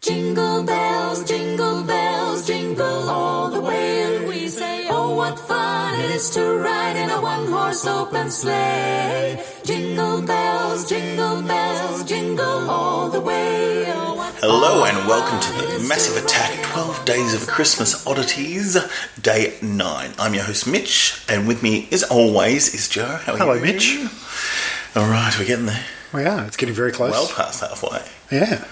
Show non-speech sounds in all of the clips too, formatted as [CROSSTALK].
Jingle bells, jingle bells, jingle all the way. And we say, oh, what fun it is to ride in a one horse open sleigh. Jingle bells, jingle bells, jingle all the way. Oh, what Hello and welcome to the Massive Attack 12 Days of Christmas Oddities, Day 9. I'm your host Mitch, and with me, as always, is Joe. How are Hello, you? Mitch. Alright, we're getting there. We are. It's getting very close. Well past halfway. yeah.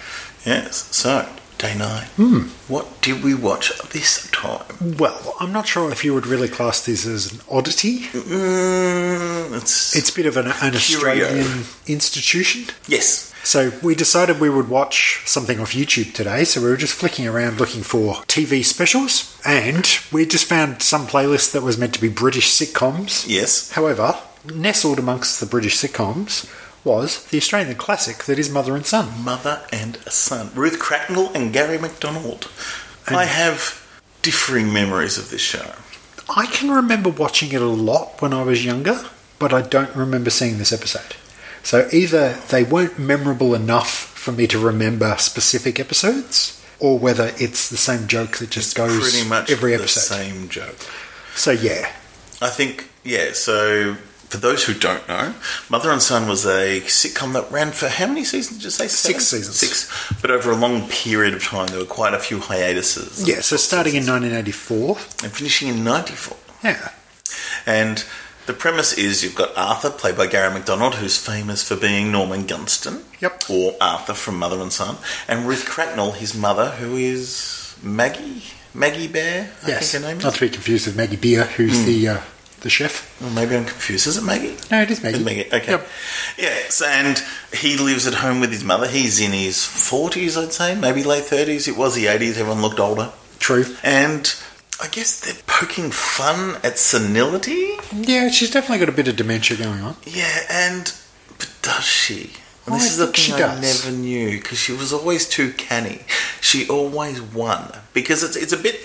Yes, so, Day 9. Hmm. What did we watch this time? Well, I'm not sure if you would really class this as an oddity. Mm, it's, It's a bit of an, an Australian institution. Yes. So we decided we would watch something off YouTube today. So we were just flicking around looking for TV specials, and we just found some playlist that was meant to be British sitcoms. Yes. However, nestled amongst the British sitcoms was the Australian classic that is Mother and Son. Mother and Son. Ruth Cracknell and Garry McDonald. I have differing memories of this show. I can remember watching it a lot when I was younger, but I don't remember seeing this episode. So either they weren't memorable enough for me to remember specific episodes, or whether it's the same joke that just goes Pretty much every the episode. same joke. So yeah, I think, yeah, so for those who don't know, Mother and Son was a sitcom that ran for how many seasons did you say? Seven? Six seasons. Six. But over a long period of time, there were quite a few hiatuses. yeah. So starting in 1984, And finishing in 94. yeah, And the premise is you've got Arthur, played by Garry McDonald, who's famous for being Norman Gunston. Yep. Or Arthur from Mother and Son. And Ruth Cracknell, his mother, who is Maggie? Maggie Beare, I yes, think her name is. not to be confused with Maggie Beer, who's the uh, the chef. Or maybe I'm confused. Is it Maggie? No, it is Maggie. It's Maggie. Okay. Yep. Yes, and he lives at home with his mother. He's in his 40s, I'd say, maybe late 30s. It was the 80s. Everyone looked older. True. And I guess they're poking fun at senility. Yeah, she's definitely got a bit of dementia going on. Yeah, and but does she? And this I is the thing I does. never knew because she was always too canny. She always won because it's it's a bit.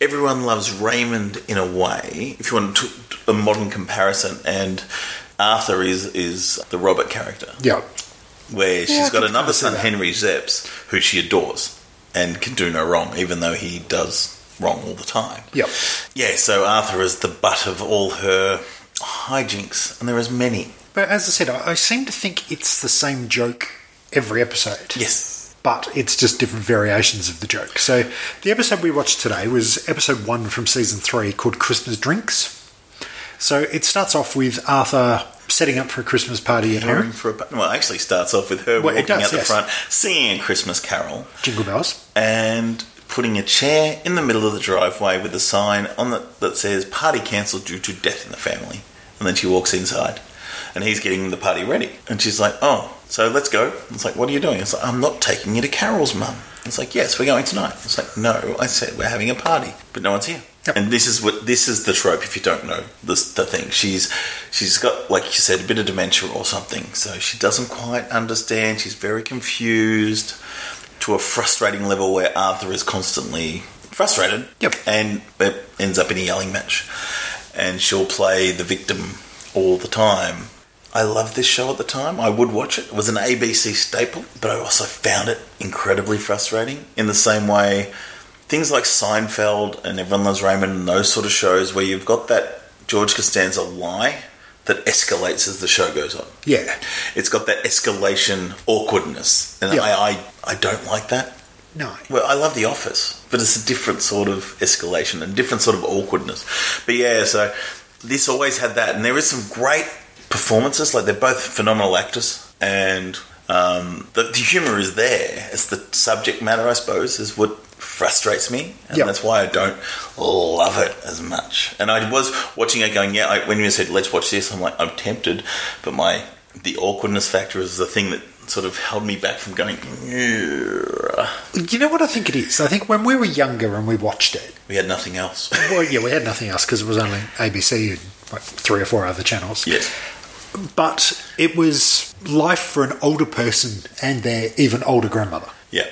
Everyone loves Raymond in a way. If you want to, a modern comparison, and Arthur is is the Robert character, Yeah. where I she's got another son. Henry Szeps, who she adores and can do no wrong, even though he does wrong all the time. Yep. Yeah, so Arthur is the butt of all her hijinks, and there is many. But as I said, I, I seem to think it's the same joke every episode. Yes. But it's just different variations of the joke. So the episode we watched today was episode one from season three called Christmas Drinks. So it starts off with Arthur setting up for a Christmas party at home. for a, well, it actually starts off with her Well, walking does, out the yes. front, singing a Christmas carol, Jingle bells. and putting a chair in the middle of the driveway with a sign on the, that says "Party cancelled due to death in the family." And then she walks inside, and he's getting the party ready, and she's like, "Oh, so let's go." It's like, "What are you doing?" It's like, "I'm not taking you to Carol's, mum." It's like, "Yes, we're going tonight." It's like, "No, I said we're having a party, but no one's here." Yep. And this is what this is the trope. If you don't know this, the thing, she's she's got like you said a bit of dementia or something, so she doesn't quite understand. She's very confused to a frustrating level where Arthur is constantly frustrated. Yep. And it ends up in a yelling match, and she'll play the victim all the time. I loved this show at the time. I would watch it. It was an ABC staple, but I also found it incredibly frustrating in the same way things like Seinfeld and Everyone Loves Raymond and those sort of shows where you've got that George Costanza lie that escalates as the show goes on. Yeah. It's got that escalation awkwardness, and Yeah. I, I I don't like that. No. Well, I love The Office, but it's a different sort of escalation and different sort of awkwardness. But yeah, so this always had that, and there is some great performances. Like they're both phenomenal actors, and um, the, the humor is there. It's the subject matter, I suppose, is what frustrates me, and Yep. that's why I don't love it as much. And I was watching it, going, "Yeah." I, when you said, "Let's watch this," I'm like, I'm tempted, but my the awkwardness factor is the thing that sort of held me back from going. You know what I think it is? I think when we were younger and we watched it, We had nothing else. well, yeah, we had nothing else because it was only ABC and like three or four other channels. yes. But it was life for an older person and their even older grandmother. Yeah.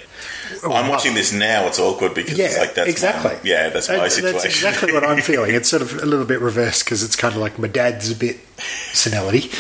Oh, I'm watching this now. It's awkward because Yeah, it's like that's exactly. My, yeah, that's my situation. That's exactly what I'm feeling. It's sort of a little bit reversed because it's kind of like my dad's a bit senility,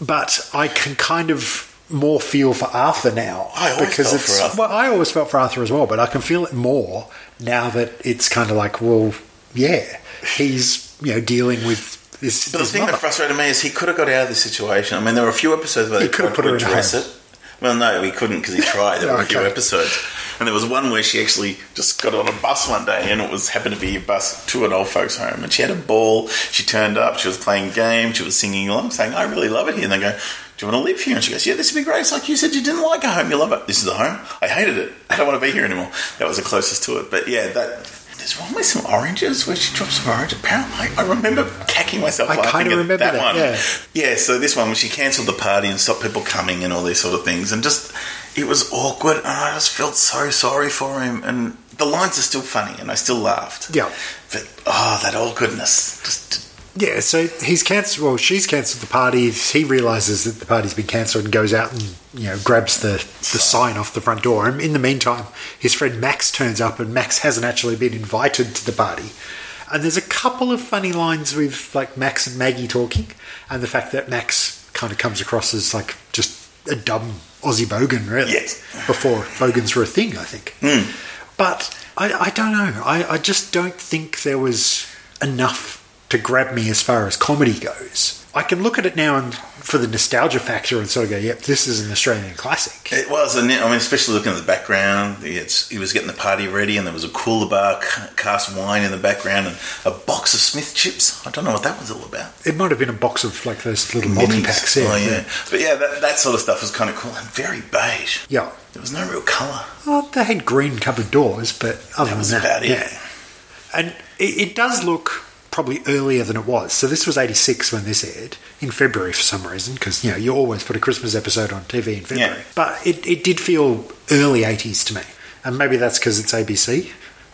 but I can kind of more feel for Arthur now I always felt for Arthur. well, I always felt for Arthur as well, but I can feel it more now that it's kind of like, well, yeah, he's you know dealing with this. But the thing mother. that frustrated me is he could have got out of this situation. I mean, there were a few episodes where He they could have put her in address it. Well, no, he couldn't because he [LAUGHS] tried. There were a few episodes, and there was one where she actually just got on a bus one day, and it was happened to be a bus to an old folks' home, and she had a ball. She turned up. She was playing games. She was singing along, saying, "I really love it here." And they go. Do you want to live here? And she goes, Yeah, this would be great. It's like you said you didn't like a home, you love it. This is a home. I hated it. I don't want to be here anymore. That was the closest to it. But yeah, that there's one with some oranges where she drops some orange. Apparently, I remember cacking myself I laughing at remember that, that, one. yeah. Yeah, so this one, when she cancelled the party and stopped people coming and all these sort of things, and just it was awkward, and I just felt so sorry for him. And the lines are still funny, and I still laughed. Yeah. but oh, that awkwardness, just Yeah, so he's cancelled. Well, she's cancelled the party. He realizes that the party's been cancelled and goes out and you know grabs the the sign off the front door. And in the meantime, his friend Max turns up, and Max hasn't actually been invited to the party. And there's a couple of funny lines with like Max and Maggie talking, and the fact that Max kind of comes across as like just a dumb Aussie bogan, really. Yes. Before bogans were a thing, I think. Hmm. But I, I don't know. I, I just don't think there was enough to grab me as far as comedy goes. I can look at it now and for the nostalgia factor and sort of go, yep, this is an Australian classic. It was, and I mean, especially looking at the background, it's, he was getting the party ready, and there was a cooler bar, cask wine in the background, and a box of Smith chips. I don't know what that was all about. It might have been a box of like those little multi packs. Yeah, Oh, yeah. But yeah, that, that sort of stuff was kind of cool and very beige. yeah. There was no real colour. Well, they had green cupboard doors, but other That than that, about it. yeah. And it, it does look probably earlier than it was. So this was 86 when this aired, in February for some reason, because, you know, you always put a Christmas episode on TV in February. Yeah. But it, it did feel early 80s to me. And maybe that's because it's ABC,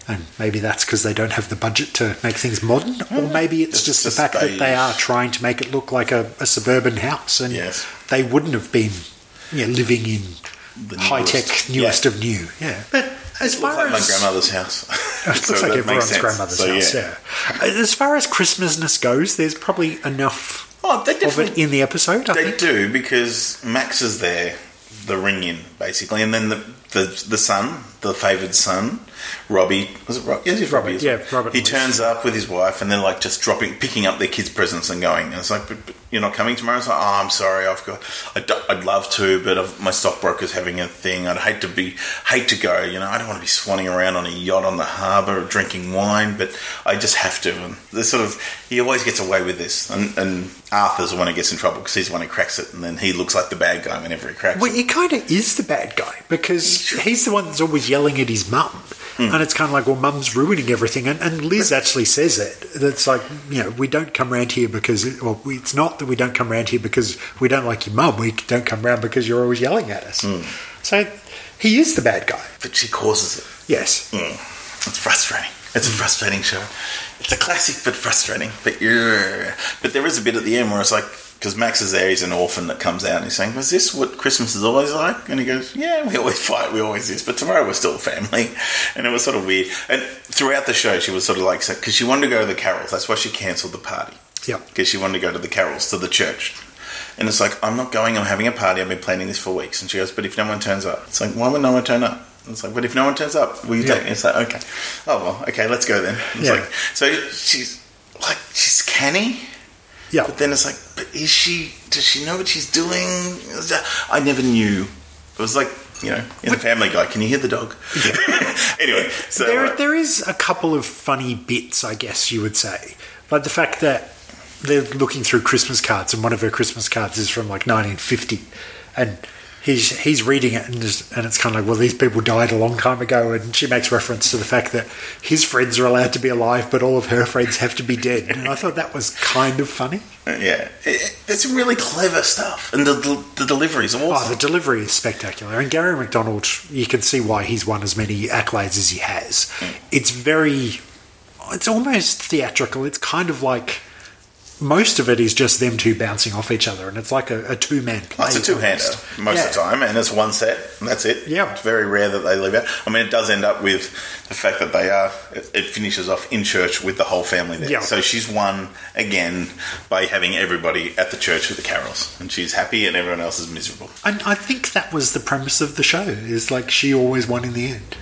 and maybe that's because they don't have the budget to make things modern, or mm-hmm. maybe it's It's just the fact that they are trying to make it look like a, a suburban house, and Yes. they wouldn't have been you know, living in high tech, newest. newest Yeah. of new. Yeah. But as far looked like as my grandmother's house. [LAUGHS] [LAUGHS] it So looks like everyone's grandmother's So, house. Yeah. As far as Christmasness goes, there's probably enough Oh, they of it in the episode. I They think. do because Max is there, the ring in basically, and then the the, the son, the favoured son, Robbie. Was it Robbie? Yes, it's Robbie. isn't yeah. Robert He Lewis. turns up with his wife, and then like just dropping, picking up their kids' presents and going. And it's like, but, but you're not coming tomorrow. It's like, oh, I'm sorry, I've got. I'd, I'd love to, but I've, my stockbroker's having a thing. I'd hate to be, hate to go. You know, I don't want to be swanning around on a yacht on the harbour drinking wine, but I just have to. And there's sort of he always gets away with this, and, and Arthur's the one who gets in trouble because he's the one who cracks it, and then he looks like the bad guy whenever he cracks Well, it. he kind of is the bad guy because he's the one that's always yelling at his mum. Hmm. And it's kind of like, well, mum's ruining everything. And, and Liz actually says it. That's like, you know, we don't come round here because, well, it's not that we don't come round here because we don't like your mum. We don't come round because you're always yelling at us. Hmm. So he is the bad guy. But she causes it. Yes. It's frustrating. It's a frustrating show. It's a classic, but frustrating. But yeah, but there is a bit at the end where it's like because Max is there, he's an orphan that comes out and he's saying, "Was this what Christmas is always like?" And he goes, "Yeah, we always fight, we always this, but tomorrow we're still a family." [LAUGHS] And it was sort of weird. And throughout the show, she was sort of like, because she wanted to go to the carols. That's why she cancelled the party. Yeah. because she wanted to go to the carols to the church. And it's like, I'm not going, I'm having a party, I've been planning this for weeks. And she goes, But if no one turns up, it's like, Why would no one turn up? It's like, But if no one turns up, will you Yeah. take me? It's like, Okay. Oh, well, okay, let's go then. It's Yeah. like, so she's like, she's canny, Yeah. but then it's like, But is she, does she know what she's doing? I never knew. It was like, you know, in the family guy, can you hear the dog? [LAUGHS] anyway, so. there, uh, there is a couple of funny bits, I guess you would say. Like the fact that they're looking through Christmas cards, and one of her Christmas cards is from like 1950, and he's he's reading it, and, just, and it's kind of like, well, these people died a long time ago, and she makes reference to the fact that his friends are allowed to be alive, but all of her friends have to be dead. And I thought that was kind of funny. Uh, yeah, it, it, it's really clever stuff. And the, the, the delivery is awesome. Oh, the delivery is spectacular. And Garry McDonald, you can see why he's won as many accolades as he has. Mm. It's very, it's almost theatrical. It's kind of like most of it is just them two bouncing off each other, and it's like a, a two man play. It's a two-hander most Yeah. of the time, and it's one set, and that's it. Yeah. it's very rare that they leave out. I mean, it does end up with the fact that they are. It, it finishes off in church with the whole family there. Yeah. So she's won again by having everybody at the church with the carols, and she's happy, and everyone else is miserable. And I think that was the premise of the show. Is like she always won in the end.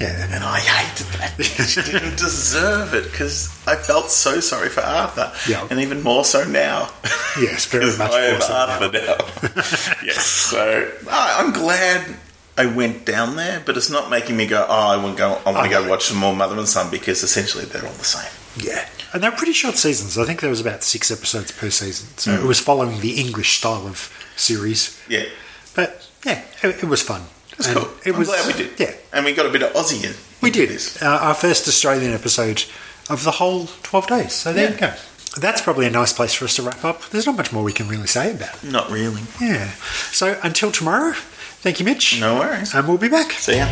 Yeah, And I hated that. [LAUGHS] she didn't deserve it because I felt so sorry for Arthur, Yeah. and even more so now. [LAUGHS] yes, very [LAUGHS] much I am so. Arthur now. yes, so I- I'm glad I went down there, but it's not making me go. Oh, I want to go. I want to go watch some more Mother and Son because essentially they're all the same. Yeah, and they're pretty short seasons. I think there was about six episodes per season, so Mm. it was following the English style of series. Yeah, But yeah, it, it was fun. It's And cool. It I'm was glad we did. Yeah, and we got a bit of Aussie in. we did. This. Uh, our first Australian episode of the whole twelve days. So there Yeah. you go. That's probably a nice place for us to wrap up. There's not much more we can really say about it. Not really. Yeah. So until tomorrow, thank you, Mitch. No worries. And we'll be back. See ya.